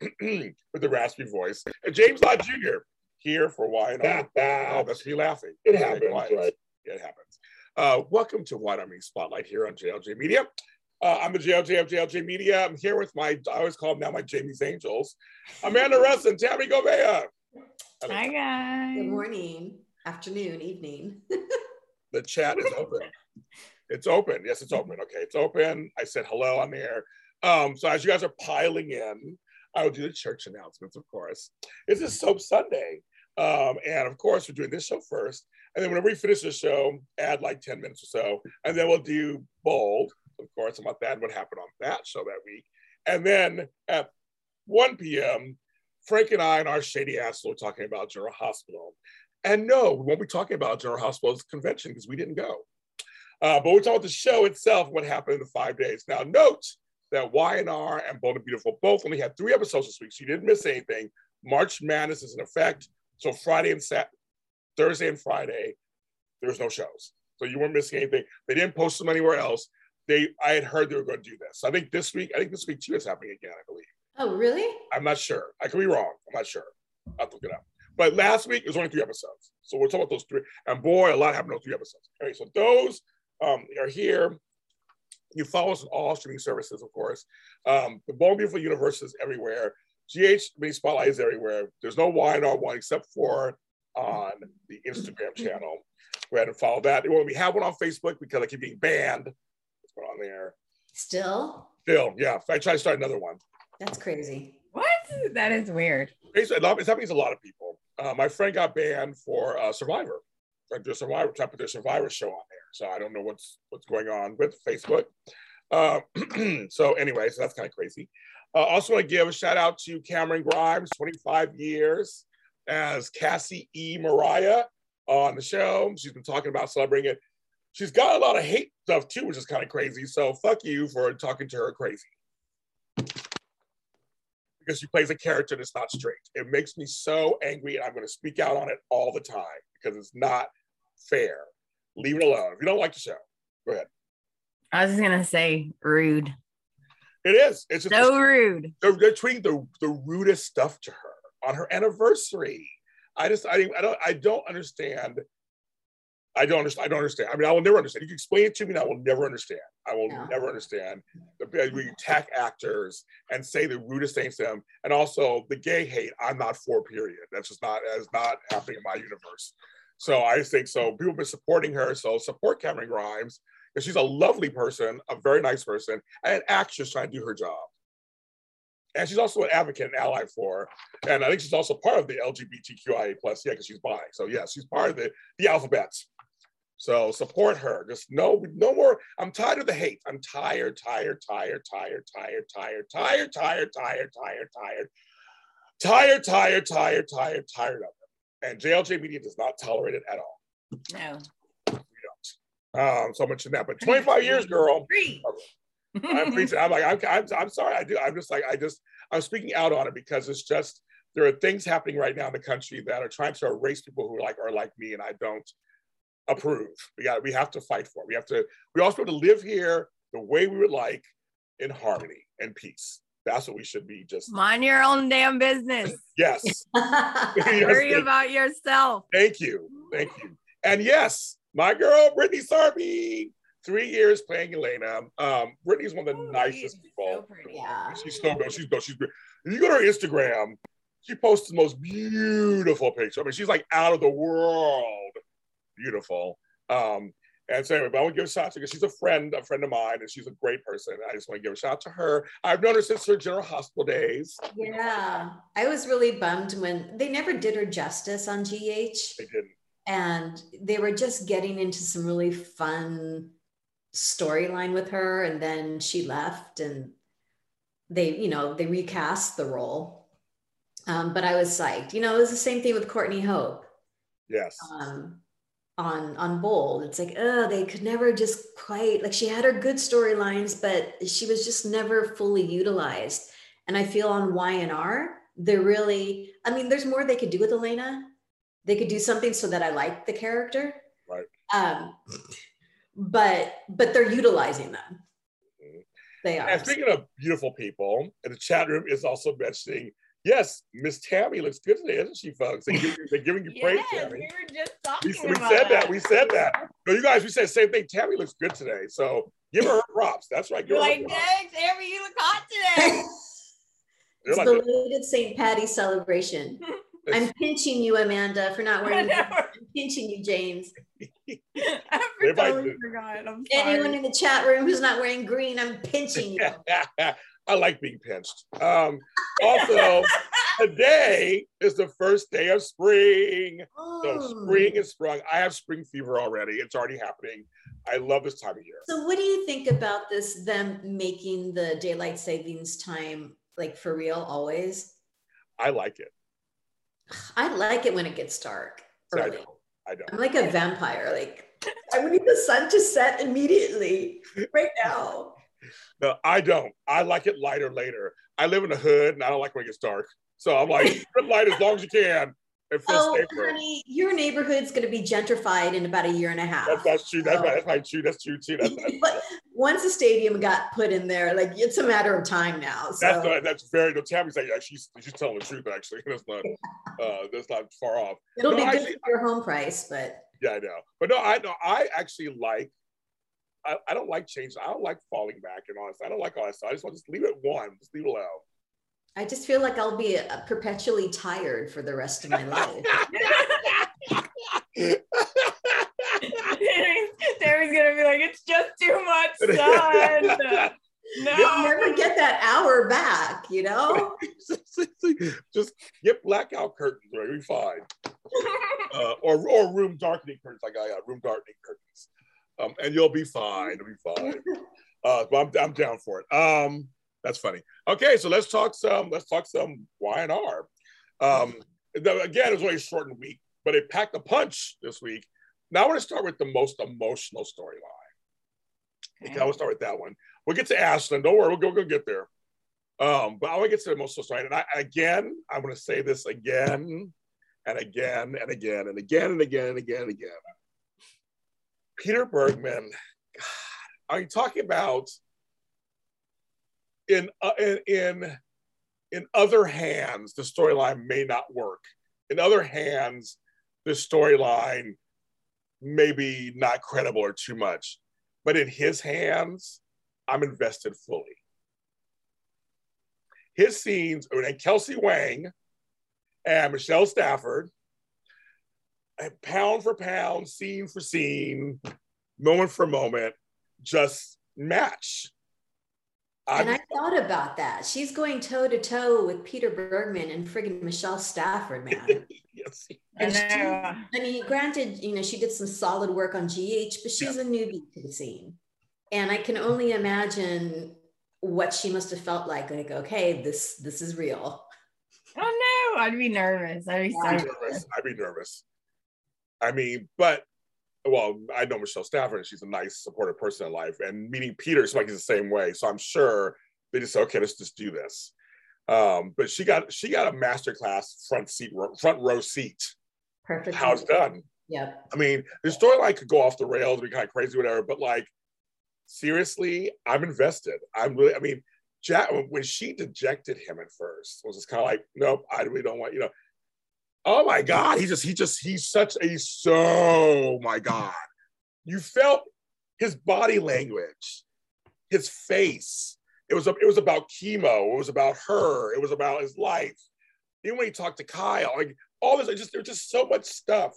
with the raspy voice, and James Lott Jr. here for Why Not. Oh, that's me laughing. It happens, quiet. right? It happens. Uh, welcome to Why Not Me Spotlight here on JLJ Media. Uh, I'm the JLJ of JLJ Media. I'm here with my, I always call them now my Jamie's Angels, Amanda Russ and Tammy Gobea. Hi guys. Good morning, afternoon, evening. The chat is open. It's open. Yes, it's open. Okay, it's open. I said hello on the air. Um, so as you guys are piling in, I will do the church announcements, of course. This is Soap Sunday. Um, and of course, we're doing this show first. And then whenever we finish the show, add like 10 minutes or so. And then we'll do Bold, of course, about that what happened on that show that week. And then at 1 p.m., Frank and I and our shady ass are talking about General Hospital. And no, we won't be talking about General Hospital's convention because we didn't go. Uh, but we're talking about the show itself, what happened in the five days. Now, note that Y&R and Bold and Beautiful both only had three episodes this week, so you didn't miss anything. March Madness is in effect. So Friday and Sat, Thursday and Friday, there's no shows. So you weren't missing anything. They didn't post them anywhere else. They, I had heard they were going to do this. I think this week, I think this week too is happening again. I believe. Oh, really? I'm not sure. I could be wrong. I'm not sure. I'll have to look it up. But last week it was only three episodes. So we're talking about those three. And boy, a lot happened in those three episodes. All right, so those um, are here. You follow us on all streaming services, of course. Um, the Bone Beautiful Universe is everywhere. GH Mini Spotlight is everywhere. There's no Y&R one except for on the Instagram channel. Go ahead and follow that. Well, we have one on Facebook because I keep being banned. Let's put it on there. Still? Still, yeah. I try to start another one. That's crazy. What? That is weird. basically, a lot- it's happening to a lot of people. Uh, my friend got banned for uh, Survivor. Like their Survivor, trying to put their Survivor show on there. So I don't know what's what's going on with Facebook. Uh, so anyway, so that's kind of crazy. Uh, also want to give a shout out to Camryn Grimes, 25 years as Cassie E. Mariah on the show. She's been talking about celebrating it. She's got a lot of hate stuff too, which is kind of crazy. So fuck you for talking to her crazy because she plays a character that's not straight. It makes me so angry, and I'm going to speak out on it all the time because it's not fair. Leave it alone. If you don't like the show, go ahead. I was just gonna say rude. It is. It's just So rude. they're, they're tweeting the, the rudest stuff to her on her anniversary. I just I, I don't I don't understand. I don't understand. I don't understand. I mean, I will never understand. You can explain it to me, and I will never understand. I will No. never understand. The, we attack actors and say the rudest things to them, and also the gay hate. I'm not for. Period. That's just not as not happening in my universe. So I just think so. People have been supporting her, so support Camryn Grimes because she's a lovely person, a very nice person, and an actress trying to do her job. And she's also an advocate and ally for, and I think she's also part of the LGBTQIA plus, yeah, because she's bi. So yeah, she's part of the the alphabets. So support her. Just no, no more. I'm tired of the hate. I'm tired, tired, tired, tired, tired, tired, tired, tired, tired, tired, tired, tired, tired, tired, tired, tired of it. And JLJ Media does not tolerate it at all. No. We don't. Um, so much in that. But 25 years, girl. I'm preaching. I'm like, I'm, I'm, I'm sorry. I do. I'm just like, I just, I'm speaking out on it because it's just, there are things happening right now in the country that are trying to erase people who like are like me, and I don't approve. We got, we have to fight for. It. We have to. We also have to live here the way we would like, in harmony and peace. That's what we should be. Just Mind your own damn business. yes. Yes, Worry thank- about yourself. Thank you. Thank you. And yes, my girl, Brytni Sarpy, three years playing Elena. Um, Brytni's one of the Oh, nicest she's people. so yeah. She's so good. She's good. She's good. If you go to her Instagram, she posts the most beautiful picture. I mean, she's like out of the world beautiful. Um, and so anyway, but I want to give a shout out to her because she's a friend, a friend of mine, and she's a great person. I just want to give a shout out to her. I've known her since her General Hospital days. Yeah. I was really bummed when they never did her justice on GH. They didn't. and they were just getting into some really fun storyline with her, and then she left, and they, you know, they recast the role. Um, but I was psyched. You know, it was the same thing with Courtney Hope Yes. um, on on Bold. It's like, oh, they could never just quite like she had her good storylines, but she was just never fully utilized. And I feel on Y and R, they're really. I mean, there's more they could do with Elena. They could do something so that I like the character. Right. Um, but but they're utilizing them. Mhm. They are. And speaking of beautiful people, and the chat room is also mentioning, yes, Miss Tammy looks good today, isn't she, folks? They're giving, they're giving you praise, Tammy. we were just talking we about said that. We said that. No, you guys, we said the same thing. Tammy looks good today. So give her her props. That's right. Give You're her her like, thanks, Amber, you look hot today. It's like, belated St. Patty's celebration. I'm pinching you, Amanda, for not wearing. I'm pinching you, James. I They might totally forgot. I'm Anyone sorry. in the chat room who's not wearing green, I'm pinching you. I like being pinched. Um, also, today is the first day of spring. So Oh. spring is sprung. I have spring fever already. It's already happening. I love this time of year. So, what do you think about this? Them making the daylight savings time like for real always? I like it. I like it when it gets dark I early. don't. I don't. I'm like a vampire. Like I would need the sun to set immediately, right now. No, I don't. I like it lighter later. I live in the hood and I don't like when it gets dark. So I'm like, light as long as you can Oh, safer. honey, your neighborhood's going to be gentrified in about a year and a half. That's, that's true. That's, Oh. right. that's right. True. That's true too. That's, that's, once the stadium got put in there, like it's a matter of time now. So that's, not- that's very. No, Tammy's like, yeah, she's she's telling the truth. Actually, that's not uh, that's not far off. it'll No, be good for your home price, but Yeah, I know. But no, I know. I actually like. I, I don't like change. I don't like falling back. And honest, I don't like all that stuff. I just want to just leave it one. Just leave it alone. I just feel like I'll be uh, perpetually tired for the rest of my life. Terry's gonna be like, it's just too much sun. You'll No. never get that hour back, you know? just get blackout curtains. Right, we fine. Uh, or or room darkening curtains. Like I got room darkening curtains. Um, and you'll be fine. You'll be fine. Uh, but I'm I'm down for it. Um, that's funny. Okay, so let's talk some. Let's talk some Y and R. Um, again, it was only a shortened week, but it packed a punch this week. Now I want to start with the most emotional storyline. Okay, I want to start with that one. We'll get to Ashland. Don't worry, we'll go, we'll get there. Um, but I want to get to the emotional story. And I, again, I'm going to say this again and again and again and again and again and again and again. Peter Bergman, God, are you talking about in uh, in in in other hands the storyline may not work. In other hands, the storyline maybe not credible or too much. But in his hands, I'm invested fully. His scenes, and Kelsey Wang and Michelle Stafford, pound for pound, scene for scene, moment for moment, just match. And I I'm- thought about that. She's going toe to toe with Peter Bergman and friggin' Michelle Stafford, man. yes, I And she- know. I mean, granted, you know, she did some solid work on GH, but she's a newbie to the scene. And I can only imagine what she must have felt like. Like, okay, this this is real. Oh no, I'd be nervous. I'd be so I'd be nervous. I'd be nervous. I mean, but well, I know Michelle Stafford, and she's a nice, supportive person in life. And meeting Peter, it's like he's the same way. So I'm sure they just said, okay, let's just do this. Um, but she got she got a masterclass front seat, front row seat. Perfect. How it's done. Yep. I mean, the storyline could go off the rails, be kind of crazy, whatever. But like, seriously, I'm invested. I'm really. I mean, Jack when she dejected him at first was just kind of like, nope, I really don't want you know. Oh my God, he just he just he's such a so oh my God. You felt his body language, his face. It was it was about chemo. It was about her. It was about his life. Even when he talked to Kyle, like all this, just there's just so much stuff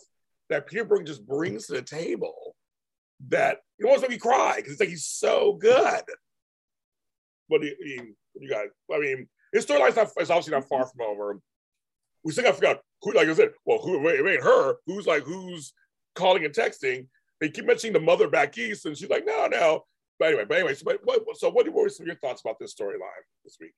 that Peter Berg just brings to the table that it almost make me cry because it's like he's so good. But I you guys? I mean, his storyline's not is obviously not far from over. We still got to figure out who, like I said, well, who it ain't her. Who's like who's calling and texting? they keep mentioning the mother back east, and she's like, no, no. But anyway, but anyway, so what, what so what were some of your thoughts about this storyline this week?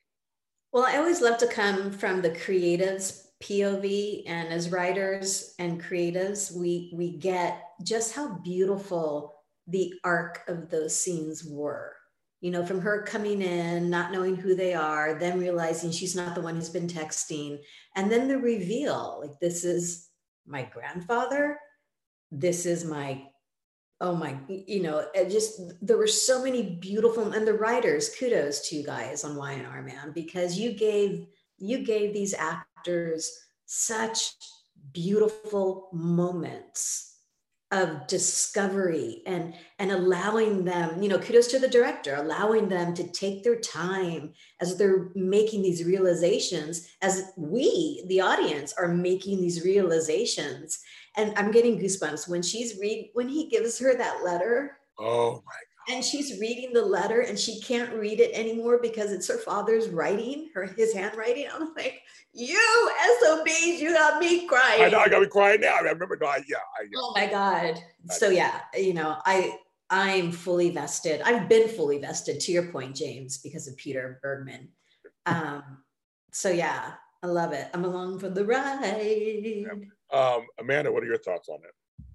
Well, I always love to come from the creatives POV and as writers and creatives, we we get just how beautiful the arc of those scenes were. You know, from her coming in, not knowing who they are, then realizing she's not the one who's been texting, and then the reveal like, this is my grandfather, this is my oh my you know just there were so many beautiful and the writers kudos to you guys on y&r man because you gave you gave these actors such beautiful moments of discovery and and allowing them you know kudos to the director allowing them to take their time as they're making these realizations as we the audience are making these realizations and I'm getting goosebumps when she's read when he gives her that letter. Oh my. And she's reading the letter and she can't read it anymore because it's her father's writing, her his handwriting. I'm like, you SOBs, you got me crying. I know I got me crying now. I remember no, yeah, I, yeah. Oh my God. So yeah, you know, I I'm fully vested. I've been fully vested to your point, James, because of Peter Bergman. Um, so yeah, I love it. I'm along for the ride. Um, Amanda, what are your thoughts on it?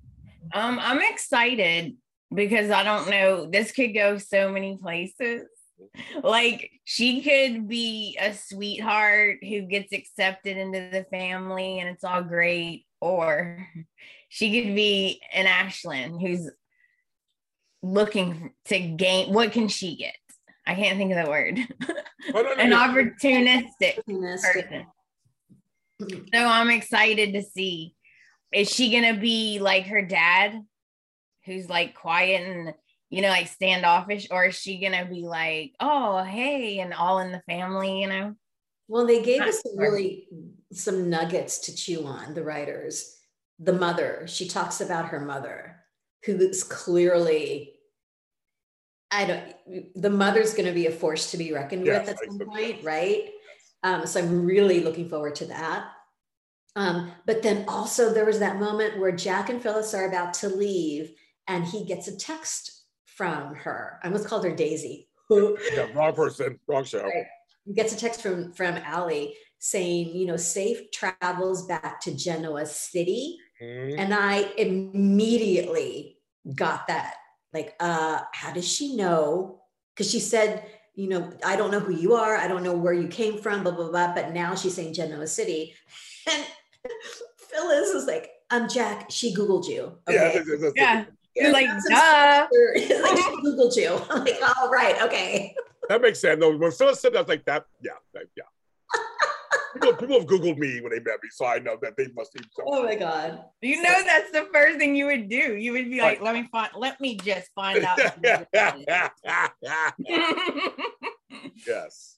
Um, I'm excited because I don't know, this could go so many places. Like she could be a sweetheart who gets accepted into the family and it's all great, or she could be an Ashland who's looking to gain what can she get? I can't think of the word. No, no, an no. opportunistic Opportunistic. person. So I'm excited to see. Is she gonna be like her dad, who's like quiet and you know, like standoffish, or is she gonna be like, oh hey, and all in the family, you know? Well, they gave Not us sure. really some nuggets to chew on, the writers. The mother, she talks about her mother, who is clearly, I don't, the mother's going to be a force to be reckoned Yes, with at I some think so. point, right? Um, so I'm really looking forward to that. Um, but then also there was that moment where Jack and Phyllis are about to leave and he gets a text from her. I almost called her Daisy. Yeah, wrong person, wrong show. Right. gets a text from from Allie saying, you know, safe travels back to Genoa City. Mhm. And I immediately got that. Like, uh, how does she know? Because she said, you know, I don't know who you are. I don't know where you came from, blah, blah, blah. But now she's saying Genoa City. And Phyllis is like, I'm Jack. She Googled you. Yeah, Okay. that's- that's- Yeah. You're like, that's duh. It's like she Googled you. I'm like, oh, right. Okay. that makes sense. Though when Phyllis said that, I was like that, yeah, that, yeah. people, people have Googled me when they met me, so I know that they must be. Oh my God. You know that's the first thing you would do. You would be like, let me find let me just find out. yes.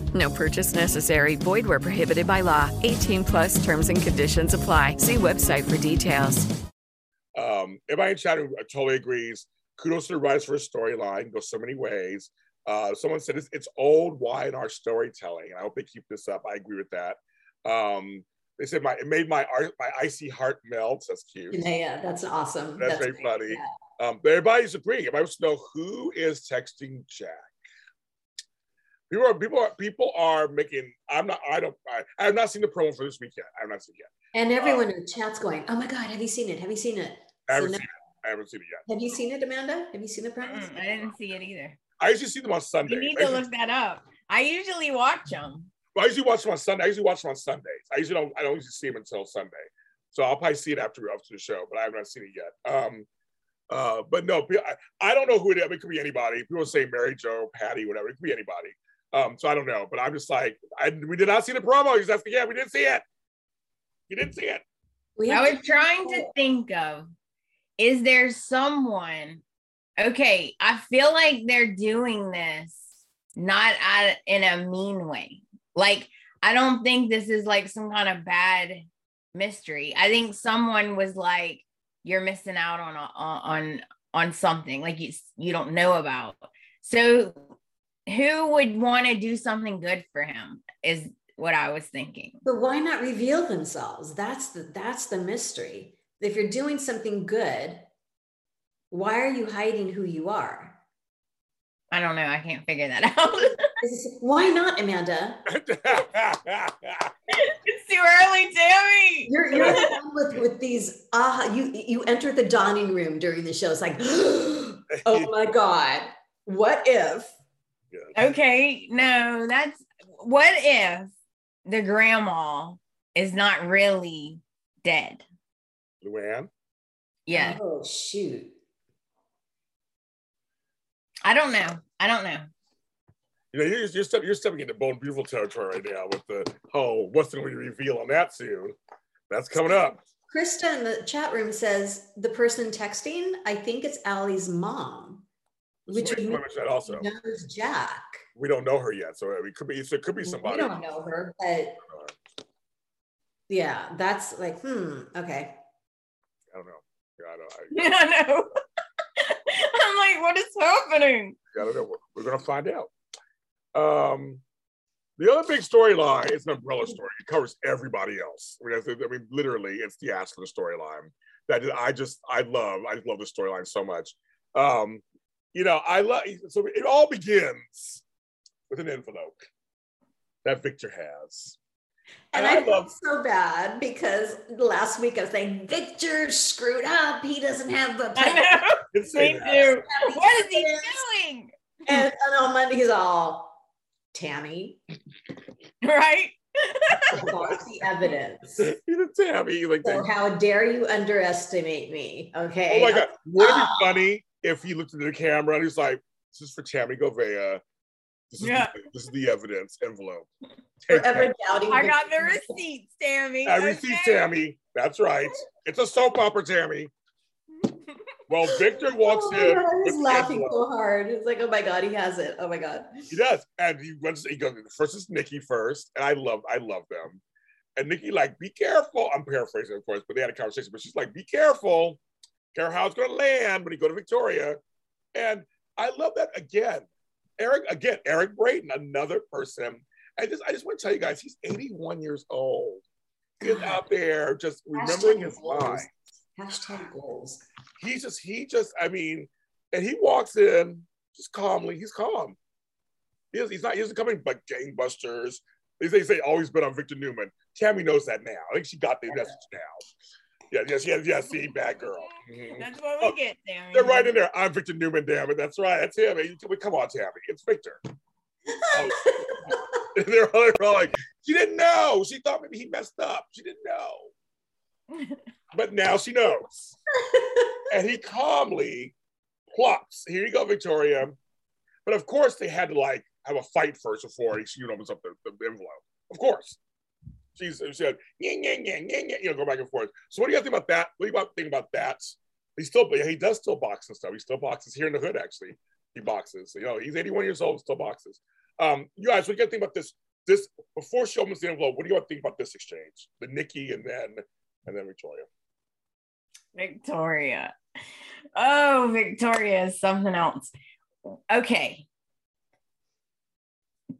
No purchase necessary. Void where prohibited by law. 18 plus terms and conditions apply. See website for details. Um, everybody in chat totally agrees. Kudos to the writers for a storyline. Goes so many ways. Uh, someone said it's, it's old Y and our storytelling, and I hope they keep this up. I agree with that. Um, they said my it made my art, my icy heart melt. That's cute. Yeah, yeah, that's awesome. That's very great. funny. Yeah. Um, but everybody's agreeing. Everybody wants to know who is texting Jack. People are people are people are making. I'm not. I don't. I, I have not seen the promo for this week yet. I have not seen it yet. And everyone in the chat's going, "Oh my god, have you seen it? Have you seen it?" I haven't now- seen it. I haven't seen it yet. have you seen it, Amanda? Have you seen the promo? Mm, I didn't see it either. I usually see them on Sunday. You need I to usually- look that up. I usually watch them. Well, I usually watch them on Sunday. I usually watch them on Sundays. I usually don't. I don't usually see them until Sunday. So I'll probably see it after after the show, but I have not seen it yet. Um, uh, but no, I, I don't know who it is. It could be anybody. People say Mary Jo, Patty, whatever. It could be anybody. Um, so I don't know, but I'm just like, I, we did not see the promo. He's asking, yeah, we didn't see it. You didn't see it. We I was trying to think of is there someone okay, I feel like they're doing this not at, in a mean way. Like I don't think this is like some kind of bad mystery. I think someone was like you're missing out on a, on on something like you you don't know about. So who would want to do something good for him is what I was thinking. But why not reveal themselves? That's the that's the mystery. If you're doing something good, why are you hiding who you are? I don't know. I can't figure that out. Is- why not, Amanda? it's too early, Tammy. You're you're with with these ah you you enter the dining room during the show. It's like, oh my god, what if? Okay, no, that's what if the grandma is not really dead? Luann. Yeah, Oh shoot. I don't know. I don't know. You know, you're, you're, step, you're stepping into Bone Beautiful territory right now with the, oh, what's going to be reveal on that soon? That's coming up. Krista in the chat room says the person texting, I think it's Allie's mom, which Somebody would that also. knows Jack. We don't know her yet, so it could be, so it could be somebody. We don't know her, but yeah, that's like, hmm, okay. I don't know. Yeah, I don't, I, I know. I'm like, what is happening? I don't know. We're, we're going to find out. Um, the other big storyline is an umbrella story. It covers everybody else. I mean, I, I mean literally, it's the Ashland storyline that I just I love. I love the storyline so much. Um, you know, I love. So it all begins with an envelope that Victor has. And And I I felt love- so bad because last week I was saying, Victor screwed up. He doesn't have the I know. Didn't say Me that. too. What is he doing? And, and on Monday, he's all, Tammy, Right? the evidence? He's a Tammy. He's like, So how dare you underestimate me? Okay. oh my god, wouldn't it be funny if he looked into the camera and he's like, "This is for Tammy Govea. This is, Yeah. the, this is the evidence envelope. Take Forever that. doubting. I got the receipts, Tammy. I receive okay? Tammy. That's right. It's a soap opera, Tammy. Well, Victor oh walks Oh in. God, I was laughing envelope. so hard. It's like, oh my god, he has it. Oh my god. He does, and he runs. He goes first. Is Nikki first, and I love. I love them. And Nikki like, be careful. I'm paraphrasing, of course, but they had a conversation. But she's like, be careful. Care how it's going to land when you go to Victoria. And I love that again. Eric again. Eric Braeden, another person. I just, I just want to tell you guys, he's 81 years old. He's God. out there just remembering his goals. line. Hashtag goals. He's just, he just, I mean, and he walks in just calmly. He's calm. He is, he's not. He doesn't coming in like gangbusters. They say, say always been on Victor Newman. Tammy knows that now. I think she got the message now. Yeah, yes, yes, yes. See, bad girl. That's what we Oh, get, Tammy. Oh, they're right in there. I'm Victor Newman. Damn it, that's right. That's him. Hey, Come on, Tammy. It's Victor. Oh. they're, all, like, she didn't know. She thought maybe he messed up. She didn't know. But now she knows. and he calmly plops. Here you go, Victoria. But of course, they had to like have a fight first before he she opens up the, the envelope. Of course. She's she said, "Nyeh, nyeh, nyeh, nyeh, nyeh," you know, go back and forth. So what do you guys think about that? What do you about think about that? He still, yeah, he does still box and stuff. He still boxes here in the hood. Actually, he boxes. You know, he's 81 years old, still boxes. Um, you guys, what do you guys think about this? This before she opens the envelope, what do you guys think about this exchange? The Nikki and then and then Victoria. Victoria. Oh, Victoria is something else. Okay.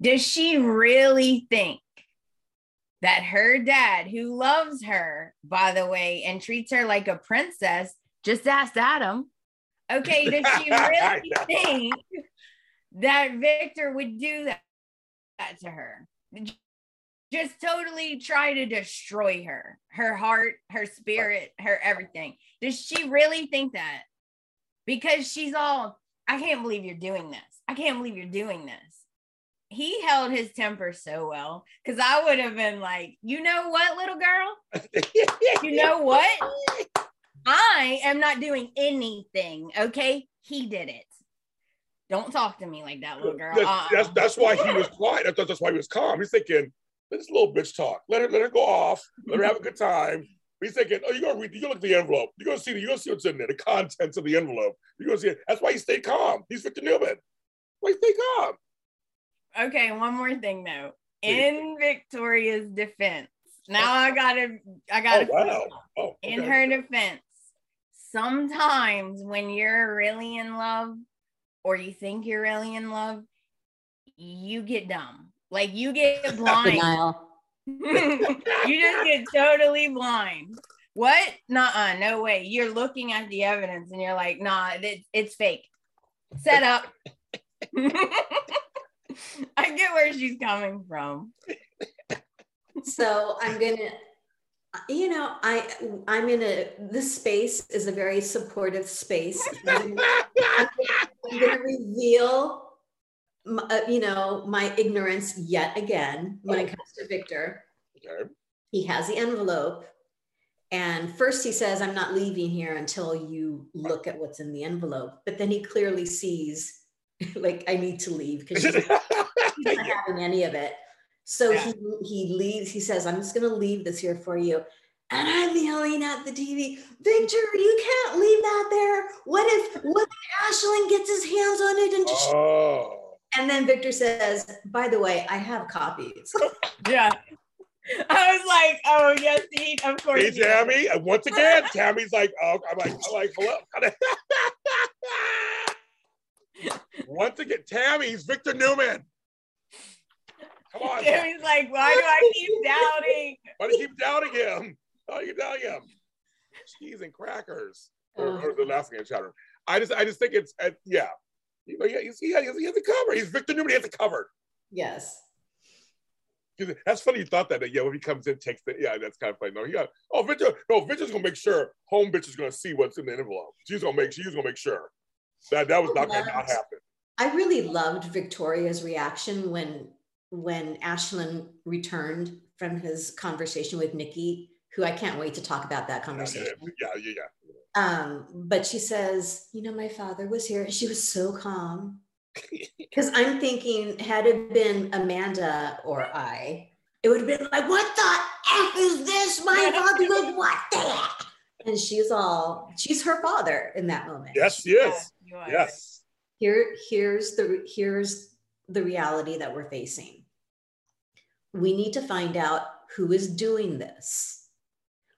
Does she really think that her dad, who loves her, by the way, and treats her like a princess, just asked Adam, okay, does she really think that Victor would do that, that to her? Just totally try to destroy her, her heart, her spirit, her everything. Does she really think that? Because she's all, I can't believe you're doing this. I can't believe you're doing this. He held his temper so well because I would have been like, you know what, little girl? You know what? I am not doing anything. Okay. He did it. Don't talk to me like that, little girl. That's, Uh-uh. that's, that's why he was quiet. That's, that's why he was calm. He's thinking, let this little bitch talk. Let her let her go off. Let her have a good time. He's thinking, oh, you're gonna read, you're gonna look at the envelope. You're gonna see, you're gonna see what's in there, the contents of the envelope. You're gonna see it. That's why he stayed calm. He's Victor Newman. Why he stayed calm? Okay, one more thing though. Please. In Victoria's defense, now oh. I gotta, I Oh gotta. wow. Oh, In her defense, sometimes when you're really in love, or you think you're really in love, you get dumb. Like you get blind. Denial. you just get totally blind. What? Nuh-uh, no way. You're looking at the evidence and you're like, nah, it, it's fake. Set up. I get where she's coming from. so i'm gonna you know i i'm in a this space is a very supportive space i'm gonna, reveal m- uh, you know my ignorance yet again when it comes to victor Okay. he has the envelope and first he says i'm not leaving here until you look at what's in the envelope but then he clearly sees like i need to leave because she's not having any of it so Yeah. he he leaves he says i'm just going to leave this here for you and i'm yelling at the tv victor you can't leave that there what if what if ashland gets his hands on it and just oh. and then victor says by the way i have copies Yeah. I was like, oh yes, he, of course. Hey, he does. Tammy. And once again, Tammy's like, oh, I'm like, I'm like, hello. Once again, Tammy's Victor Newman. Come on. Tammy's like, why do I keep doubting? Why do you keep doubting him? Why do you keep doubting him? Cheese and crackers. Or, or the last thing in the chat room. I just, I just think it's, uh, yeah. You know, yeah, he's, he, has, he has it covered. He's Victor Newman. He has a cover. Yes. That's funny you thought that. that, Yeah, when he comes in, takes the, yeah, that's kind of funny. No, he got, oh, Victor, no, Victor's gonna make sure home bitch is gonna see what's in the envelope. She's gonna make, she's gonna make sure that that was not gonna not happen. I really loved Victoria's reaction when when Ashland returned from his conversation with Nikki, who I can't wait to talk about that conversation. yeah, yeah, yeah. Um, but she says, you know, my father was here. She was so calm. Because I'm thinking, had it been Amanda or I, it would have been like, what the F is this? My father was what the heck? And she's all, she's her father in that moment. Yes, yes, Yeah, yes. Here here's the here's the reality that we're facing we need to find out who is doing this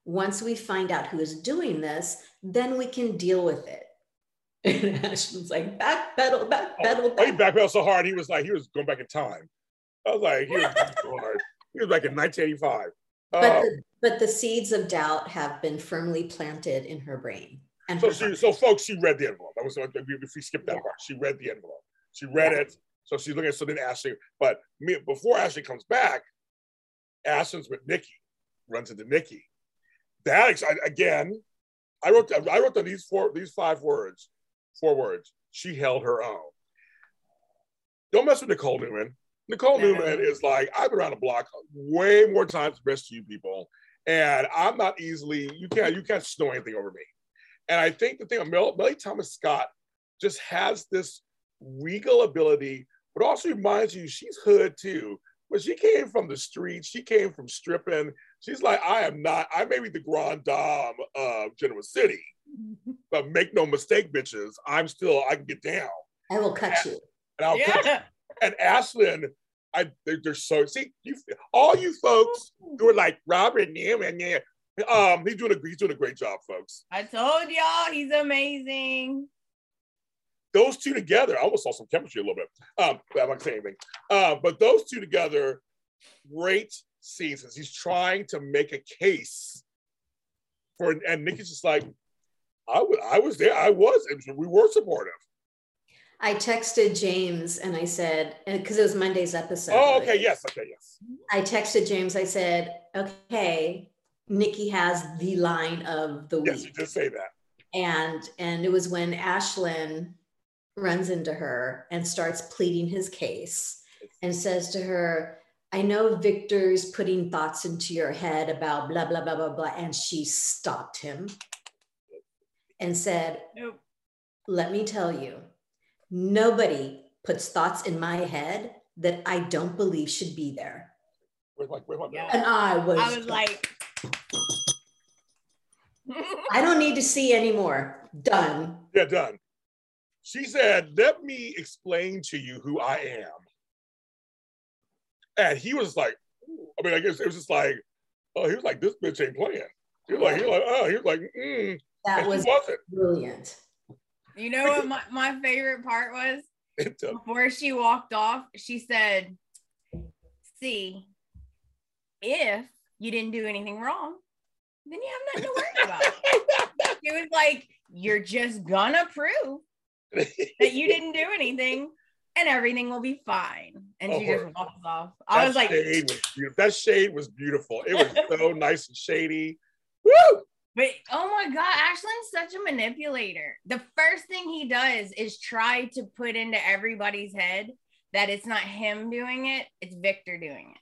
once we find out who is doing this then we can deal with it and Ashland's like back pedal back pedal Oh, he back. backpedaled so hard, he was like, he was going back in time. I was like, he was, hard. he was back in 1985. but Um, the, but the seeds of doubt have been firmly planted in her brain and So she, so folks, she read the envelope. That was if we, skip that Yeah. part. She read the envelope. She read it. So she's looking at so then Ashley, but me before Ashley comes back, Ashton's with Nikki, runs into Nikki. That ex- I- again, I wrote I wrote down these four these five words, four words. She held her own. Don't mess with Nicole Newman. Nicole No. Newman is like I've been around the block way more times than the rest of you people, and I'm not easily you can't you can't snow anything over me. And I think the thing of Mel, Melody Thomas Scott just has this regal ability, but also reminds you she's hood too. But she came from the streets. She came from stripping. She's like, I am not. I may be the grand dame of Genoa City, but make no mistake, bitches. I'm still. I can get down, i will cut you and I'll. cut Yeah. and Ashland, I they're, they're so see you all you folks who are like Robert Newman, yeah. Um, he's doing a he's doing a great job, folks. I told y'all he's amazing. Those two together, I almost saw some chemistry a little bit. Um, but I'm not saying anything. Uh, but those two together, great seasons. He's trying to make a case for, and Nikki's just like, I was, I was there. I was. It we were supportive. i texted james and i said because it was monday's episode Oh, like, okay. Yes. Okay. Yes. I texted James. I said, "Okay, Nikki has the line of the Yes. You week," say that. and and it was when Ashland runs into her and starts pleading his case, and says to her, I know Victor's putting thoughts into your head about blah, blah, blah, blah, blah. And she stopped him and said, Nope. Let me tell you, nobody puts thoughts in my head that I don't believe should be there. Where's my, where's my Yeah. And I was, I was like, I don't need to see anymore. Done. Yeah, done. She said, Let me explain to you who I am. And he was like, I mean, I guess it was just like, oh, he was like, this bitch ain't playing. He was like, he was like, oh, he was like, mm. That And was he wasn't. brilliant. you know what my, my favorite part was? Before she walked off, she said, See, if you didn't do anything wrong, then you have nothing to worry about. it was like, You're just gonna prove that you didn't do anything and everything will be fine. And she Oh, just walks off. I was like, shade was. That shade was beautiful. It was so nice and shady. Woo! But oh my God, Ashland's such a manipulator. The first thing he does is try to put into everybody's head that it's not him doing it, it's Victor doing it.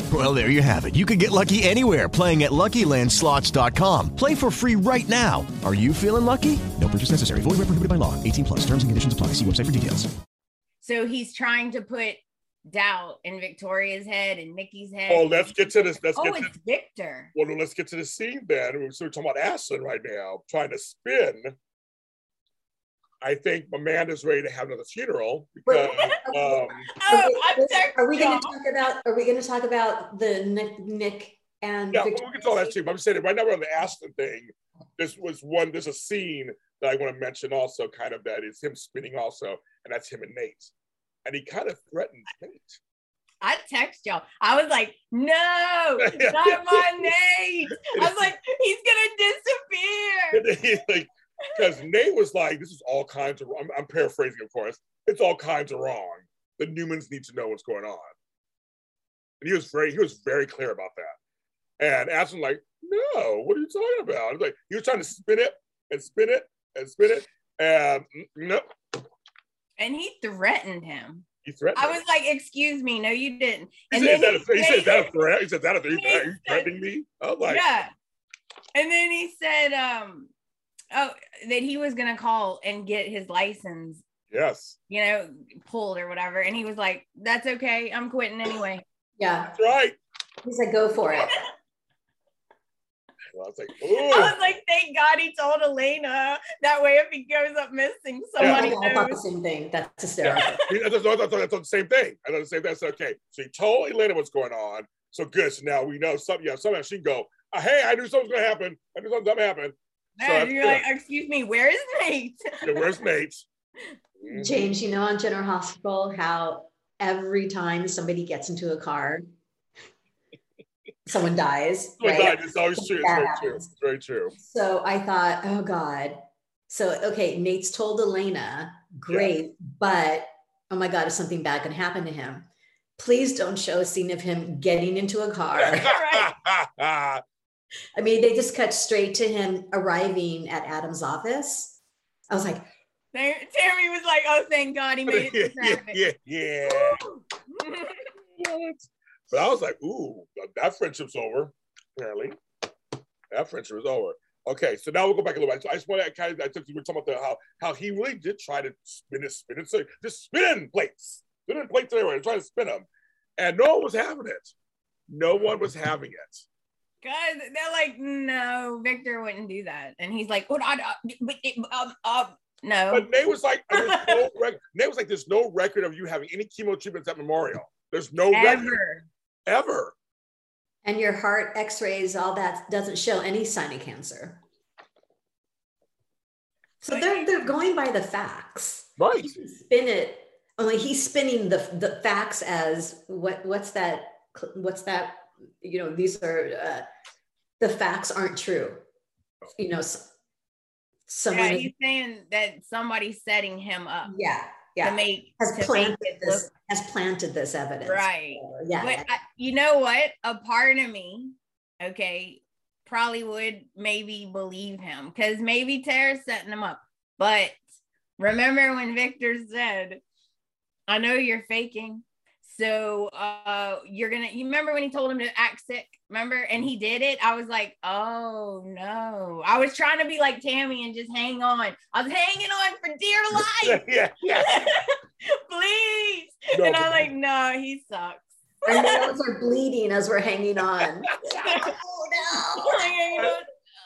Well, there you have it. You can get lucky anywhere playing at LuckyLandSlots.com. Play for free right now. Are you feeling lucky? No purchase necessary. Void where prohibited by law. 18 plus. Terms and conditions apply. See website for details. So he's trying to put doubt in Victoria's head and Nikki's head. Oh, let's get to this. Let's oh, get to Victor. well, let's get to the scene then. So we're talking about Ashland right now, trying to spin. I think Amanda's ready to have another funeral because um, Oh, Are I'm we- Are we going to talk about? Are we going to talk about the Nick, Nick and yeah, Victor- we can talk that too. But I'm saying right now we're on the Ashland thing. This was one. There's a scene that I want to mention also, kind of that is him spinning also, and that's him and Nate, and he kind of threatens Nate. I text y'all. I was like, no, not my Nate. I was like, he's gonna disappear. Because Nate was like, "This is all kinds of." I'm, I'm paraphrasing, of course. It's all kinds of wrong. The Newmans need to know what's going on, and he was very, he was very clear about that. And Ashton like, "No, what are you talking about?" It's like he was trying to spin it and spin it and spin it, and mm, no, And he threatened him. he threatened. I him. was like, excuse me, no, you didn't. He said, then "Is that a- he said, "Is that a threat?" He said, "Is "That a threat? He Are you threatening me?" I was like, yeah. And then he said, um, oh, that he was gonna call and get his license, "Yes, you know, pulled or whatever. And he was like, That's okay, I'm quitting anyway. Yeah, that's right." he's like, go for it. And I was like, Ooh. I was like, thank God he told Elena. That way if he goes up missing, my somebody God, I thought the same thing. That's hysterical. He- I thought, I thought, I thought the same thing. I thought the same thing. I okay. So he told Elena what's going on. So good. So now we know something. Yeah, somehow she can go, "Ah, hey, I knew something was going to happen. I knew something was going to happen. So you're good. like, excuse me, where is Nate? Yeah, where's Nate? James, you know on General Hospital how every time somebody gets into a car, someone dies, Oh right? God, it's always true. It's very true. It's very true. So I thought, oh God. So okay, Nate's told Elena, great, but oh my God, is something bad gonna happen to him? Please don't show a scene of him getting into a car. I mean, they just cut straight to him arriving at Adam's office. I was like, There- Tammy was like, oh, thank God he made it yeah, yeah, yeah. But I was like, ooh, that friendship's over. Apparently, that friendship is over. Okay, so now we'll go back a little bit. So I just want to kind of, I took we were talking about the, how how he really did try to spin it, spin it, so just spin plates, spin plates everywhere, trying to spin them, and no one was having it. No one was having it. Guys, they're like, no, Victor wouldn't do that. And he's like, what? I, but it, um, um, no. But Nate was like, there's no rec- Nate was like, there's no record of you having any chemo treatments at Memorial. There's no record Ever. ever. and your heart x-rays, all that doesn't show any sign of cancer. So they're they're going by the facts. Right. Spin it. Only he's spinning the the facts as what what's that what's that you know these are uh, the facts aren't true. You know, s- someone yeah, he's saying that somebody's setting him up. yeah, yeah, make has planted this look has planted this evidence. right. Yeah. But I, you know what? A part of me, okay, probably would maybe believe him because maybe Tara's setting him up. But remember when Victor said, I know you're faking. So uh you're gonna you remember when he told him to act sick? Remember? And he did it. I was like, oh no. I was trying to be like Tammy and just hang on. I was hanging on for dear life. yeah, yeah. Please. No, and I'm but- like, no, he sucks. Our nails are bleeding as we're hanging on. Oh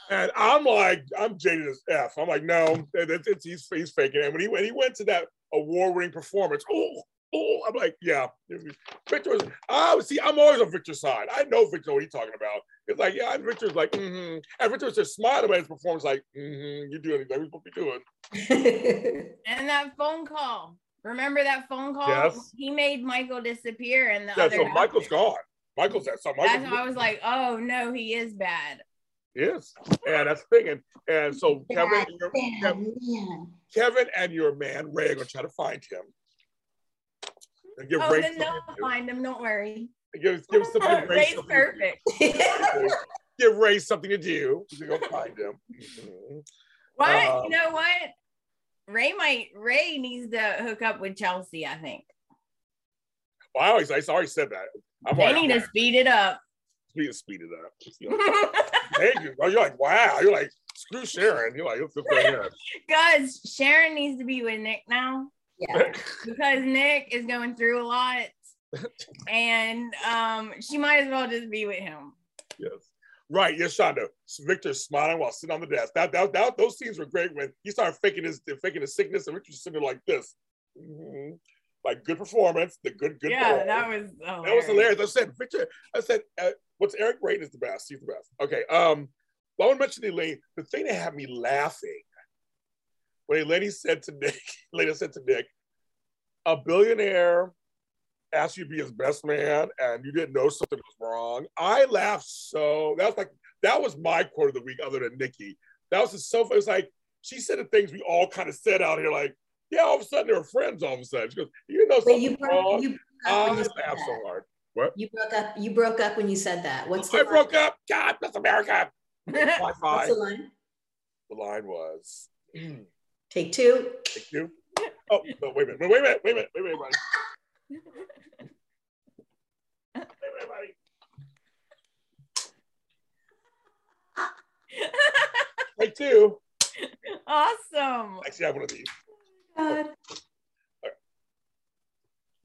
no! And I'm like, I'm jaded as F. I'm like, no, it's, it's, he's, he's faking it. And when he, when he went to that award-winning performance, oh, oh, I'm like, yeah. Victor was, I see, I'm always on Victor's side. I know Victor what he's talking about. It's like, yeah, and Victor's like, mm-hmm. And Victor was just smiling about his performance, like, mm-hmm, you're doing exactly what you're doing. And that phone call. Remember that phone call? Yes. He made Michael disappear and the Yeah, other so guy- Michael's gone. Michael's at some. That's why I was like, oh no, he is bad. Yes, and that's the thing. And, and so Kevin, and your, Kevin. Kevin and your man Rey are gonna try to find him. Give Oh, Rey then something they'll to find him. Don't worry. Give, give something Rey's something perfect. Give Rey something to do. We're gonna find him. Mhm. What? Um, you know what? Rey might. Rey needs to hook up with Chelsea. I think Well, I always, I already said that. I'm they like, need to speed it up. speed, it, speed it up. You know? Thank you. You're like, wow. You're like, screw Sharon. You're like, for him. Guys, Sharon needs to be with Nick now Yeah. because Nick is going through a lot, and um, she might as well just be with him. Yes. Right, yes, Shonda. Victor's smiling while sitting on the desk. That, that, that those scenes were great when he started faking his faking his sickness, and Victor's sitting there like this, Mhm. like good performance. The good, good. yeah, that was that was hilarious. I said, Victor. I said, uh, what's Eric Braeden is the best. He's the best. Okay. Um, well, I want to mention Elaine. The thing that had me laughing when a lady said to Nick, lady said to Nick, a billionaire asked you to be his best man and you didn't know something was wrong. I laughed so that was like that was my quote of the week, other than Nikki. That was just so funny. It's like she said the things we all kind of said out here, like, yeah, all of a sudden they were friends all of a sudden. She goes, you know something you broke, wrong. you I when you said laughed so that. hard. What? You broke up. You broke up when you said that. What's the I line? broke up. God, that's America. What's the line? The line was, Take two. thank you. Oh, no, wait a minute. Wait a minute. Wait a minute. Wait a minute, buddy. Wait a minute, buddy. Take two. awesome. I actually, I have one of these. Oh, God.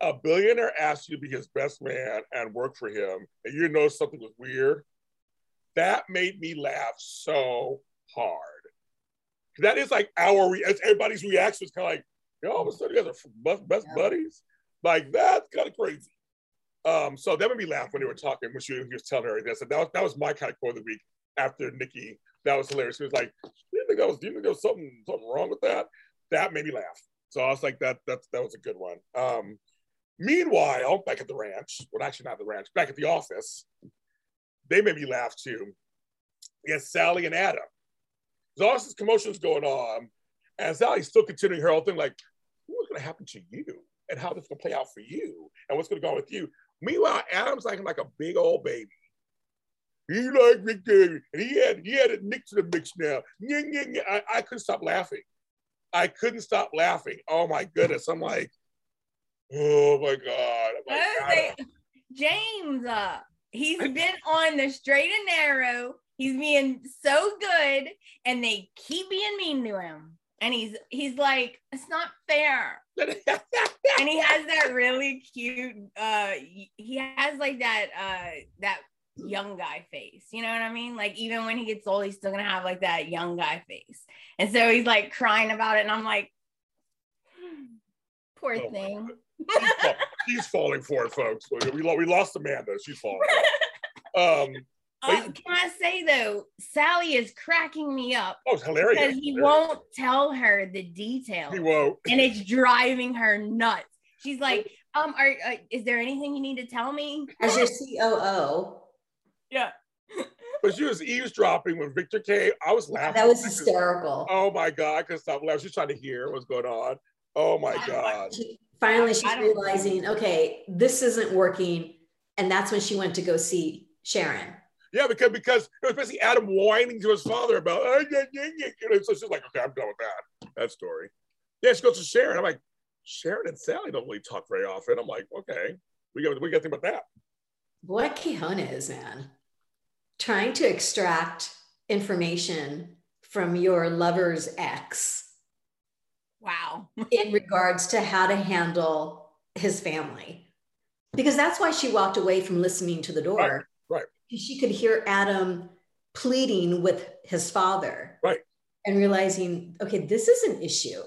A billionaire asked you to be his best man and work for him, and you know something was weird. That made me laugh so hard. That is like our re- everybody's reaction is kind of like, you know, all of a sudden you guys are best, best Yeah. buddies. Like that's kind of crazy. Um, so that made me laugh when they were talking when she, he was telling her. I said that was, that was my kind of quote of the week after Nikki. That was hilarious. She was like, "Do you think that was? Do you think there was something something wrong with that?" That made me laugh. So I was like, "That that that was a good one." Um, meanwhile, back at the ranch, well, actually not the ranch, back at the office, they made me laugh too. Yes, Sally and Adam. All this commotions going on, and Sally's still continuing her whole thing, like, "What's going to happen to you, and how this going to play out for you, and what's going to go on with you?" Meanwhile, Adam's like like a big old baby. He like Victor, and he had he had a Nick to the mix now. I, I couldn't stop laughing. I couldn't stop laughing. Oh my goodness! I'm like, oh my god! I'm like, What is it? James, uh, he's been on the straight and narrow. He's being so good, and they keep being mean to him. And he's he's like, it's not fair. And he has that really cute. Uh, he has like that uh that young guy face. You know what I mean? Like even when he gets old, he's still gonna have like that young guy face. And so he's like crying about it, and I'm like, poor Oh thing. she's, fall- she's falling for it, folks. We, we lost Amanda. She's falling. Um, Uh, can I say though, Sally is cracking me up oh, it's hilarious. because he won't tell her the details, He won't. and it's driving her nuts. She's like, "Um, are, uh, is there anything you need to tell me?" As your COO, Yeah. but she was eavesdropping when Victor came. I was laughing. That was hysterical. Oh my god, I couldn't stop laughing. She's trying to hear what's going on. Oh my god. She- finally, she's realizing, okay, this isn't working, and that's when she went to go see Sharon. Yeah, because because it was basically Adam whining to his father about. "Oh, yeah, yeah, yeah," you so she's like, okay, I'm done with that. That story. Yeah, she goes to Sharon. I'm like, Sharon and Sally don't really talk very often. I'm like, okay, we got we got to think about that. What Quijona is, man. Trying to extract information from your lover's ex Wow. in regards to how to handle his family. Because that's why she walked away from listening to the door. Right. Right. She could hear Adam pleading with his father. Right. And realizing, okay, this is an issue.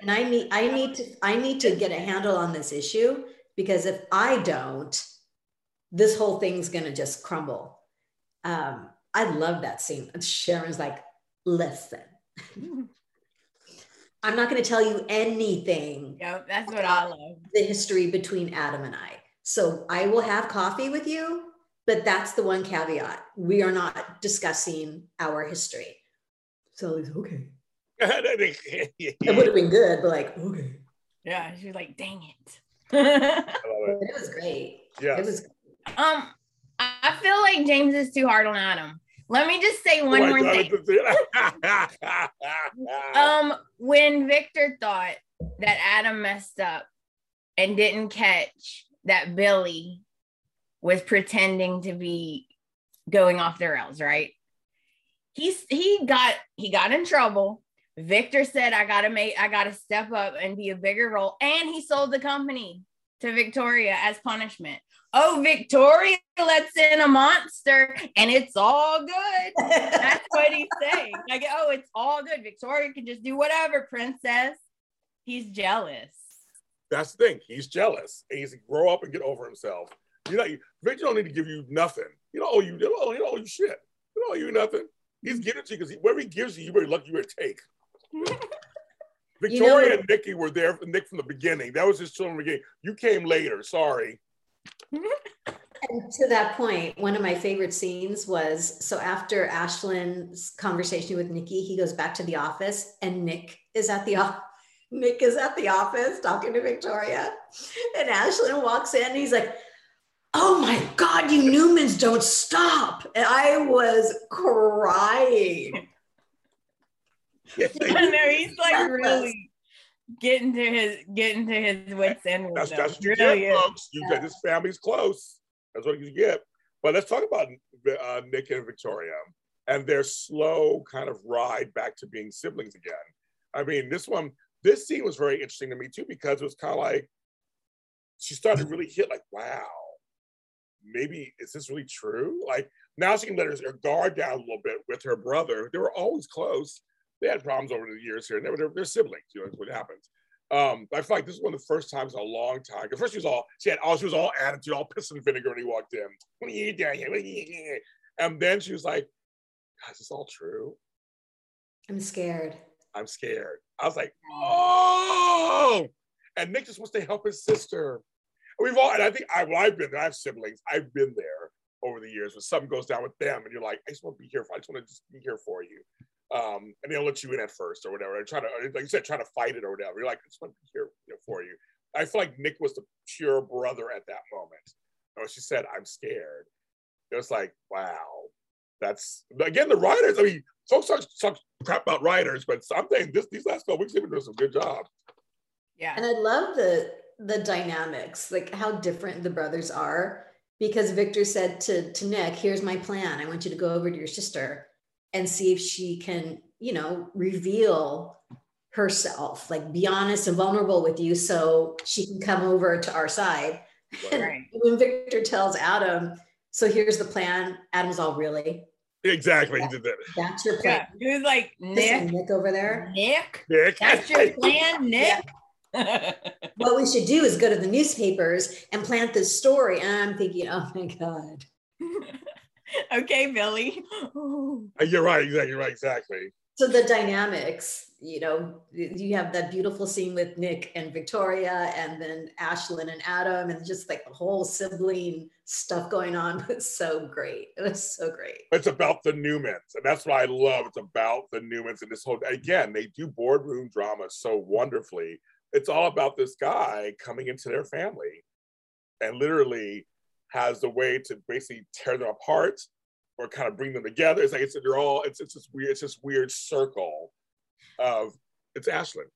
And I need I need to I need to get a handle on this issue because if I don't, this whole thing's gonna just crumble. Um, I love that scene. Sharon's like, listen. I'm not going to tell you anything. Yep, that's what I love. The history between Adam and I. So I will have coffee with you, but that's the one caveat. We are not discussing our history. So he's okay. It would have been good, but like, okay. Yeah, she's like, dang it. It was great. Yeah. It was Um, I I feel like James is too hard on Adam. Let me just say one Oh more thing. Um, when Victor thought that Adam messed up and didn't catch that Billy was pretending to be going off the rails, right? He's he got he got in trouble. Victor said, I gotta make I gotta step up and be a bigger role. And he sold the company to Victoria as punishment. Oh, Victoria lets in a monster and it's all good. That's what he's saying. Like, oh, it's all good. Victoria can just do whatever, princess. He's jealous. That's the thing. He's jealous. He's grow up and get over himself. You know, Victor don't need to give you nothing. You know, oh, you don't owe, you don't owe you shit. You don't owe you nothing. He's giving it to you because whatever he gives you, you better lucky you better take. Victoria know- and Nikki were there Nick from the beginning. That was his children beginning. You came later. Sorry. And to that point, one of my favorite scenes was so after Ashland's conversation with Nikki, he goes back to the office and Nick is at the office. Nick is at the office talking to Victoria. And Ashland walks in and he's like, Oh my God, you Newmans don't stop. And I was crying. I know he's like really getting to his getting to his wits end That's, them. that's what you really get, is. folks. You get this family's close. That's what you get. But let's talk about uh, Nick and Victoria and their slow kind of ride back to being siblings again. I mean, this one, this scene was very interesting to me too because it was kind of like she started to really hit like, wow, maybe is this really true? Like now she can let her, guard down a little bit with her brother. They were always close. They had problems over the years here. They were, they're, they're siblings. You know, that's what happens. Um, I feel like this is one of the first times in a long time. At first, she was all she had all she was all attitude, all piss and vinegar when he walked in. What are you doing? here? What are you doing?" And then she was like, "God, is this all true? I'm scared. I'm scared." I was like, "Oh!" And Nick just wants to help his sister. We've all, and I think I, well, I've been there. I have siblings. I've been there over the years when something goes down with them, and you're like, "I just want to be here. For, I just want to just be here for you." um, and they'll let you in at first or whatever. And try to, like you said, try to fight it or whatever. You're like, I just want to be here you know, for you. I feel like Nick was the pure brother at that moment. And when she said, I'm scared, it was like, wow, that's again the writers. I mean, folks talk, talk crap about writers, but I'm saying this these last couple weeks they've been doing some good job. Yeah. And I love the the dynamics, like how different the brothers are. Because Victor said to, to Nick, here's my plan. I want you to go over to your sister and see if she can, you know, reveal herself, like be honest and vulnerable with you so she can come over to our side. Right. when Victor tells Adam, so here's the plan, Adam's all really, Exactly, he did that. that's your plan. Yeah. He was like, Nick, Nick over there. Nick, Nick, that's your plan, Nick. What we should do is go to the newspapers and plant this story. And I'm thinking, oh my God. okay, Billy. Uh, you're right, exactly, you're right, exactly. so the dynamics, you know, you have that beautiful scene with Nick and Victoria, and then Ashland and Adam, and just like the whole sibling stuff going on was so great. It was so great. It's about the Newmans, and that's what I love. It's about the Newmans and this whole. Again, they do boardroom drama so wonderfully. It's all about this guy coming into their family, and literally has the way to basically tear them apart or kind of bring them together. It's like it's they're all it's it's this weird it's this weird circle of it's Ashland,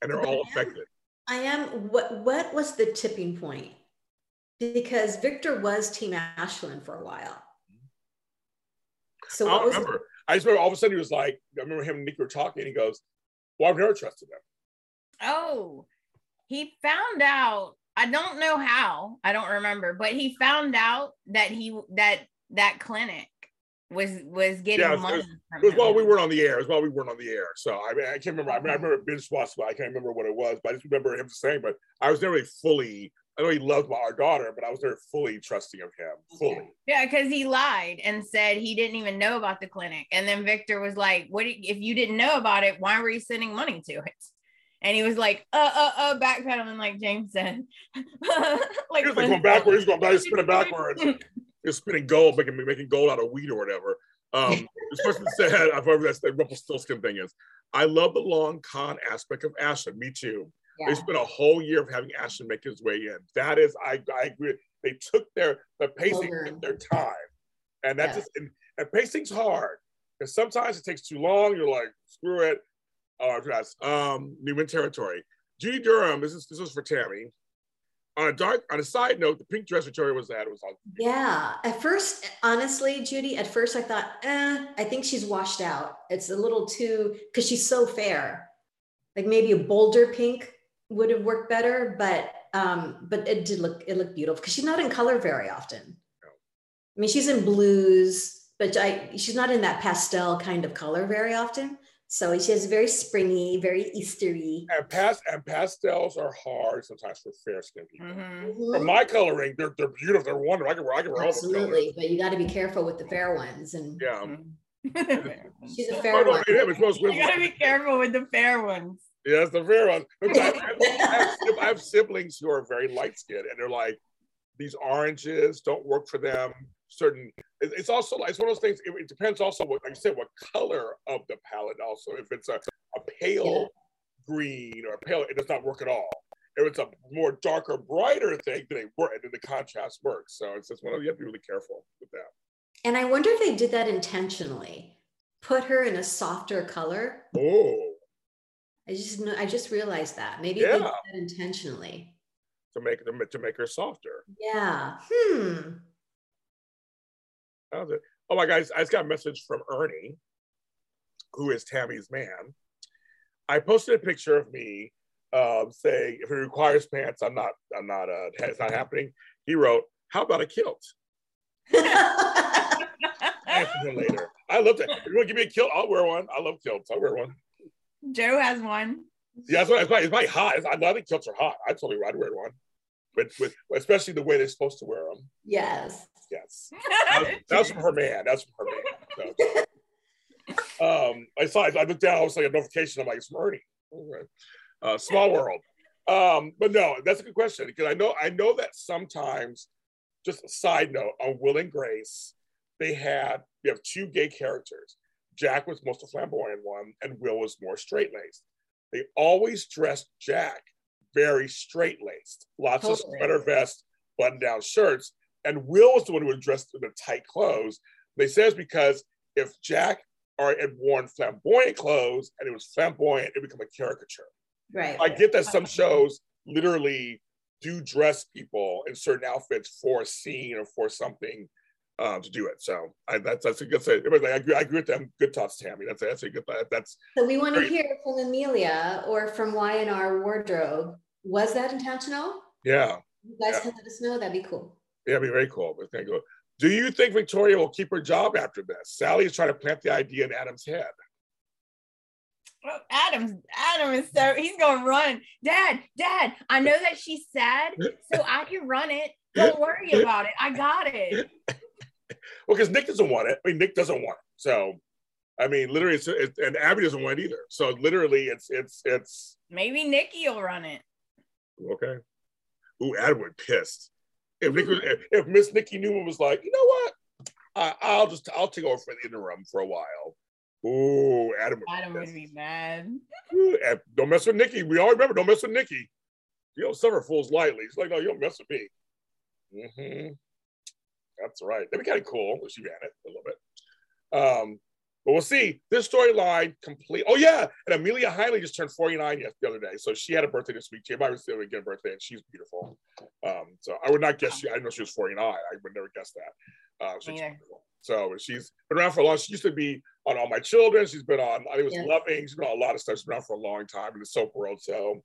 and they're all affected. I am. What What was the tipping point? Because Victor was Team Ashland for a while. So I what don't was remember. I just remember all of a sudden he was like, I remember him and Nick were talking. And he goes, "Well, I've never trusted them." Oh, he found out. I don't know how. I don't remember, but he found out that he that that clinic was was getting Yeah, it was, money it was- from it was while we weren't on the air. It was while we weren't on the air. So I mean, I can't remember. I, mean, I remember watched, but I can't remember what it was. But I just remember him saying. But I was never really fully. I know he loved my, our daughter, but I was never fully trusting of him. Fully. Yeah, because he lied and said he didn't even know about the clinic. And then Victor was like, "What? If you didn't know about it, why were you sending money to it?" And he was like, "Uh, uh, uh," backpedaling like James said. like He was like going backwards. He's going back. He's spinning backwards. He's spinning gold, making making gold out of weed or whatever. Um, this person said, "I've heard that the Rumpelstiltskin thing is." I love the long con aspect of Ashland. Me too. They Yeah. spent a whole year of having Ashland make his way in. That is, I, I agree. They took their the pacing Over. took their time, and that's Yeah. just and, and pacing's hard because sometimes it takes too long. You're like, screw it. Oh, that's um, Newman territory. Judy Durham. This is this was for Tammy. On a dark, on a side note, the pink dress Victoria was at was on. Yeah. At first, honestly, Judy, at first I thought, eh, I think she's washed out. It's a little too, because she's so fair. Like maybe a bolder pink would have worked better, but um, but it did look it looked beautiful because she's not in color very often. I mean, she's in blues, but I she's not in that pastel kind of color very often. So she has very springy, very Eastery. And past and pastels are hard sometimes for fair skinned people. Mhm. For my coloring, they're they're beautiful. They're wonderful. I can wear I can wear all. Absolutely, but you got to be careful with the fair ones. And Yeah. she's a Oh, fair no, one. it is. Most you women- gotta be careful with the fair ones. Yes, the fair ones. Because I, I, have, I have siblings who are very light skinned, and they're like, these oranges don't work for them. Certain, it- it's also like it's one of those things. It, it depends also what, like I said, what color of the palette. Also, if it's a, a pale green or a pale, it does not work at all. If it's a more darker, brighter thing, then it work, and then the contrast works. So it's just one of you have to be really careful with that. And I wonder if they did that intentionally. Put her in a softer color. Oh, I just I just realized that. Maybe they did that intentionally. to make them to make her softer. Yeah. Hmm. How's it? Oh my guys, I just got a message from Ernie, who is Tammy's man. I posted a picture of me um, saying, if it requires pants, I'm not, I'm not, uh, it's not happening. He wrote, how about a kilt? Answer him later. I love that. If you want to give me a kilt, I'll wear one. I love kilts. I'll wear one. Joe has one. Yeah, that's why it's probably, it's probably hot. It's- I think kilts are hot. I totally I'd wear one. But with especially the way they're supposed to wear them. yes. Yes. That's, that's from her man. That's from her man. So, um, I saw. I looked down. I was like a notification. I'm like, it's Ernie. Okay. Uh, small world. Um, but no, that's a good question because I know I know that sometimes. Just a side note on Will and Grace, they had we have two gay characters. Jack was most flamboyant one, and Will was more straight laced. They always dressed Jack very straight laced, lots of sweater vests, button down shirts, and Will was the one who was dressed in the tight clothes. They say it's because if Jack or had worn flamboyant clothes and it was flamboyant, it become a caricature. Right. I get that some shows literally do dress people in certain outfits for a scene or for something um, to do it. So I, that's that's a good say. Everybody's like, I agree, I agree with them. Good thoughts, Tammy. That's that's a good. That, that's So we want to hear from Amelia or from Y&R Wardrobe. Was that intentional? yeah, You guys Yeah. can let us know. That'd be cool. yeah, it'd be very cool. But thank you. Do you think Victoria will keep her job after this? Sally is trying to plant the idea in Adam's head. Well, Adam's Adam is so he's gonna run. Dad, Dad, I know that she's sad, so I can run it. Don't worry about it. I got it. Well, because Nick doesn't want it. I mean, Nick doesn't want it. So I mean, literally, it's, it's and Abby doesn't win either. So literally, it's it's it's Maybe Nikki will run it. Okay. Ooh, Edward pissed if Nick was, if, if Miss Nikki Newman was like, you know what, I, I'll just I'll take over for the interim for a while. Ooh, Adam Adam would be mad. Ooh, don't mess with Nikki. We all remember, don't mess with Nikki. You don't suffer fools lightly. It's like, no, you don't mess with me. hmm That's right. That'd be kind of cool if she ran it a little bit. Um, but we'll see. This storyline complete. Oh yeah, and Amelia Heinle just turned 49 yes, the other day, so she had a birthday this week. She might still get a birthday, and she's beautiful. Um, so I would not guess she. I know she was 49. I would never guess that. Uh, so she's Yeah. So she's been around for a long. She used to be on All My Children. She's been on. I think it was Yeah. Loving. She's been on a lot of stuff. She's been around for a long time in the soap world. So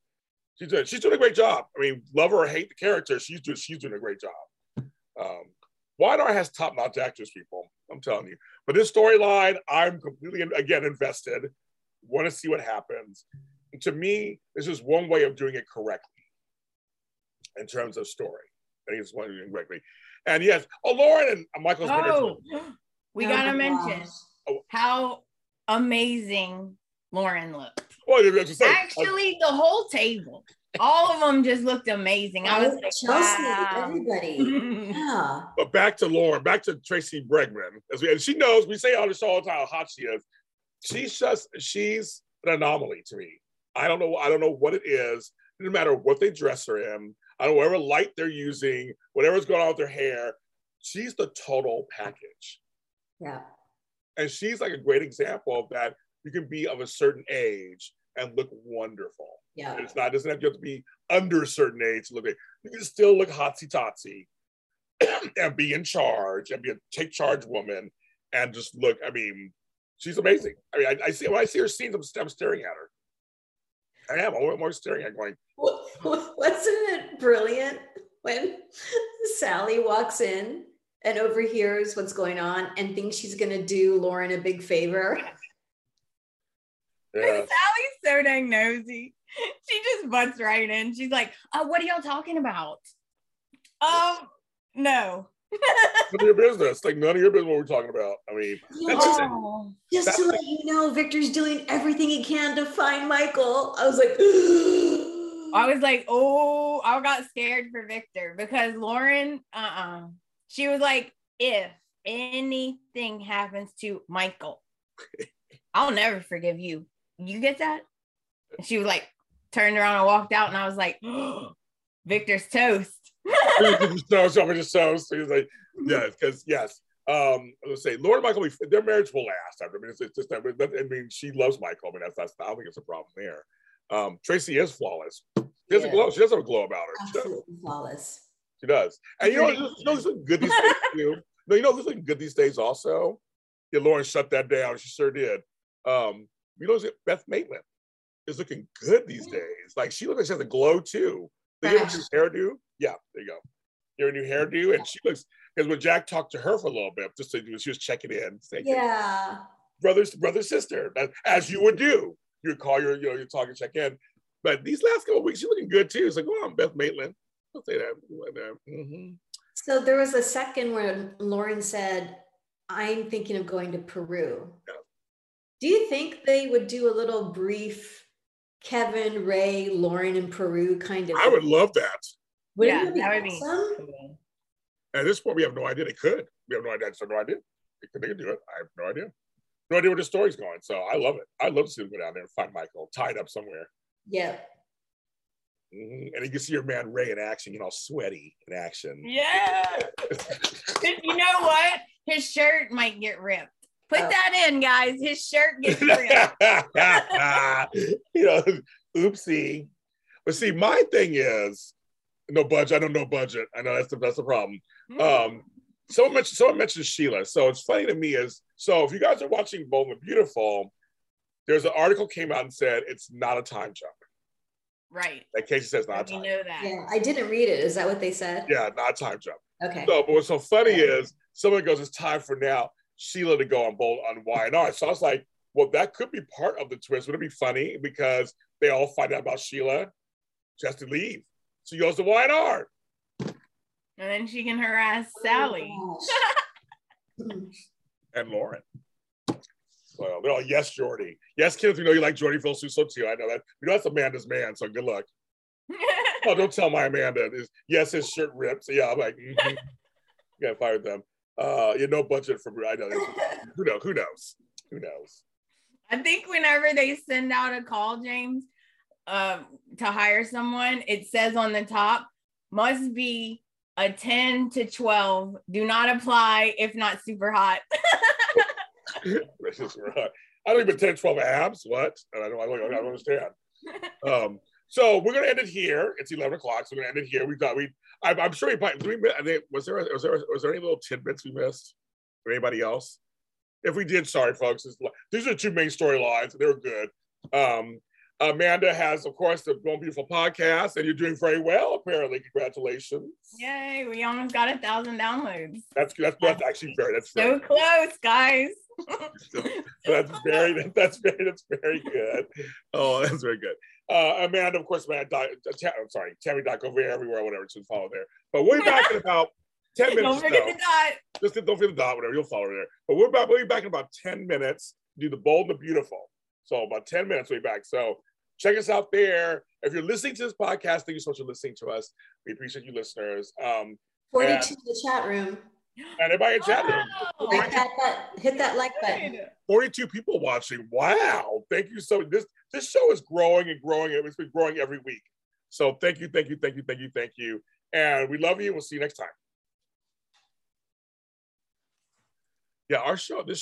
she's doing. She's doing a great job. I mean, love her or hate the character, she's doing. She's doing a great job. Um, Y&R has top notch actors, people. I'm telling you. But this storyline, I'm completely again invested. Want to see what happens. And to me, this is one way of doing it correctly in terms of story. I think it's one way of doing it correctly. And yes, oh, Lauren and Michael's Oh, we Oh gotta my mention gosh. Oh. how amazing Lauren looked. Well, I was just saying, Actually, the whole table, all of them just looked amazing. I was like, Chelsea, wow. everybody. Yeah. But back to Lauren, back to Tracey Bregman. As we, and she knows, we say on the show all the time how hot she is. She's just, she's an anomaly to me. I don't know, I don't know what it is. It doesn't matter what they dress her in. I don't know whatever light they're using, whatever's going on with her hair. She's the total package. Yeah. And she's like a great example of that. You can be of a certain age and look wonderful. Yeah. It's not, it doesn't have to, have to be under a certain age to look like, you can still look hotsy totsy and be in charge and be a take charge woman and just look. I mean, she's amazing. I mean, I, I see when I see her scenes, I'm, I'm staring at her. I am. I'm more staring at going, Wa- wa- Wasn't it brilliant when Sally walks in and overhears what's going on and thinks she's going to do Lauren a big favor? yeah. Sally's so dang nosy. She just butts right in. She's like, "Oh, what are y'all talking about?" Um, no. none of your business. Like none of your business what we're talking about. I mean, that's just. Oh, Just That's to let you know, Victor's doing everything he can to find Michael. I was like, I was like, "Oh, I got scared for Victor because Lauren, uh-uh. She was like, "If anything happens to Michael, I'll never forgive you." You get that? And she was like, turned around and walked out, and I was like, "Victor's toast." no, somebody just so so he's like, yes, because yes. Um, let's say Lauren and Michael, their marriage will last. I mean, it's, it's just that. I mean, she loves Michael. I mean, that's, that's I don't think it's a problem there. Um, Tracey is flawless. She has a Yeah. glow. She doesn't have a glow about her. She absolutely flawless. She does. And you know, you know, this is good these days too. No, you know, this is good these days also. Yeah, Lauren shut that down. She sure did. Um, you know, Beth Maitland is looking good these days. Like she looks like she has a glow too. They give her new hairdo. Yeah, there you go. Your new hairdo, and she looks because when Jack talked to her for a little bit, just to, she was checking in, saying, Yeah. brother's brother sister, as you would do. You would call your, you know, you talk and check in. But these last couple of weeks, she's looking good too. It's like, oh, I'm Beth Maitland. I'll say that. Mhm. So there was a second where Lauren said, I'm thinking of going to Peru. Yeah. Do you think they would do a little brief Kevin, Rey, Lauren in Peru kind of? I would love that. Wouldn't yeah, it be that would be awesome? At this point, we have no idea. They could. We have no idea. So no idea. They could, they could do it. I have no idea. No idea where the story's going. So I love it. I'd love to see them go down there and find Michael tied up somewhere. Yeah. Mhm. And you can see your man Rey in action, you know, sweaty in action. Yeah. you know what? His shirt might get ripped. Put Oh. that in, guys. His shirt gets ripped. you know, oopsie. But see, my thing is no budget. I don't know budget. I know that's the that's the problem. Um, someone mentioned someone mentioned Sheila. So it's funny to me is so if you guys are watching Bold and Beautiful, there's an article came out and said it's not a time jump. right. That Casey says not a We time. know that. Yeah. I didn't read it. Is that what they said? Yeah, not a time jump. Okay. So, but what's so funny is someone goes, "It's time for now Sheila to go on bold on Y and R." So I was like, "Well, that could be part of the twist. Would it be funny because they all find out about Sheila, she has to leave. So she goes to Y and R, And then she can harass Sally. And Lauren. Well, they're all yes, Jordi. Yes, kids, we know you like Jordi Vilasuso too. I know that. We know that's Amanda's man, so good luck. oh, don't tell my Amanda. Is yes, his shirt ripped. So yeah, I'm like, mm-hmm. yeah, fired them. Uh, you know, budget for I know. Who knows? Who knows? Who knows? I think whenever they send out a call, James, um, to hire someone, it says on the top must be a 10 to 12. Do not apply if not super hot. I don't even 10, 12 abs. What? I don't, I don't, I don't understand. Um, so we're gonna end it here. It's 11 o'clock, so we're gonna end it here. We've got we. I'm, I'm sure we probably. We, think, was there was there was there any little tidbits we missed? For anybody else? If we did, sorry, folks. These are the two main storylines. They were good. Um, Amanda has, of course, the Grown Beautiful podcast, and you're doing very well, apparently. Congratulations. Yay, we almost got a thousand downloads. That's that's, that's actually very that's so very, close, guys. so, that's very that's very that's very good. Oh, that's very good. Uh, Amanda, of course, man, I'm sorry, Tammy Doc over here, everywhere, whatever, just follow there. But we're back in about 10 minutes. Don't forget the dot. Just don't forget the dot, whatever, you'll follow her there. But we're back, we'll be back in about 10 minutes, do the bold and the beautiful. So about 10 minutes, we'll be back. So check us out there. If you're listening to this podcast, thank you so much for listening to us. We appreciate you listeners. Um, 42 and, in the chat room. And everybody in chat room. Like that, that, hit that like button. 42 people watching. Wow. Thank you so this this show is growing and growing. It's been growing every week. So thank you, thank you, thank you, thank you, thank you. And we love you. We'll see you next time. Yeah, our show, this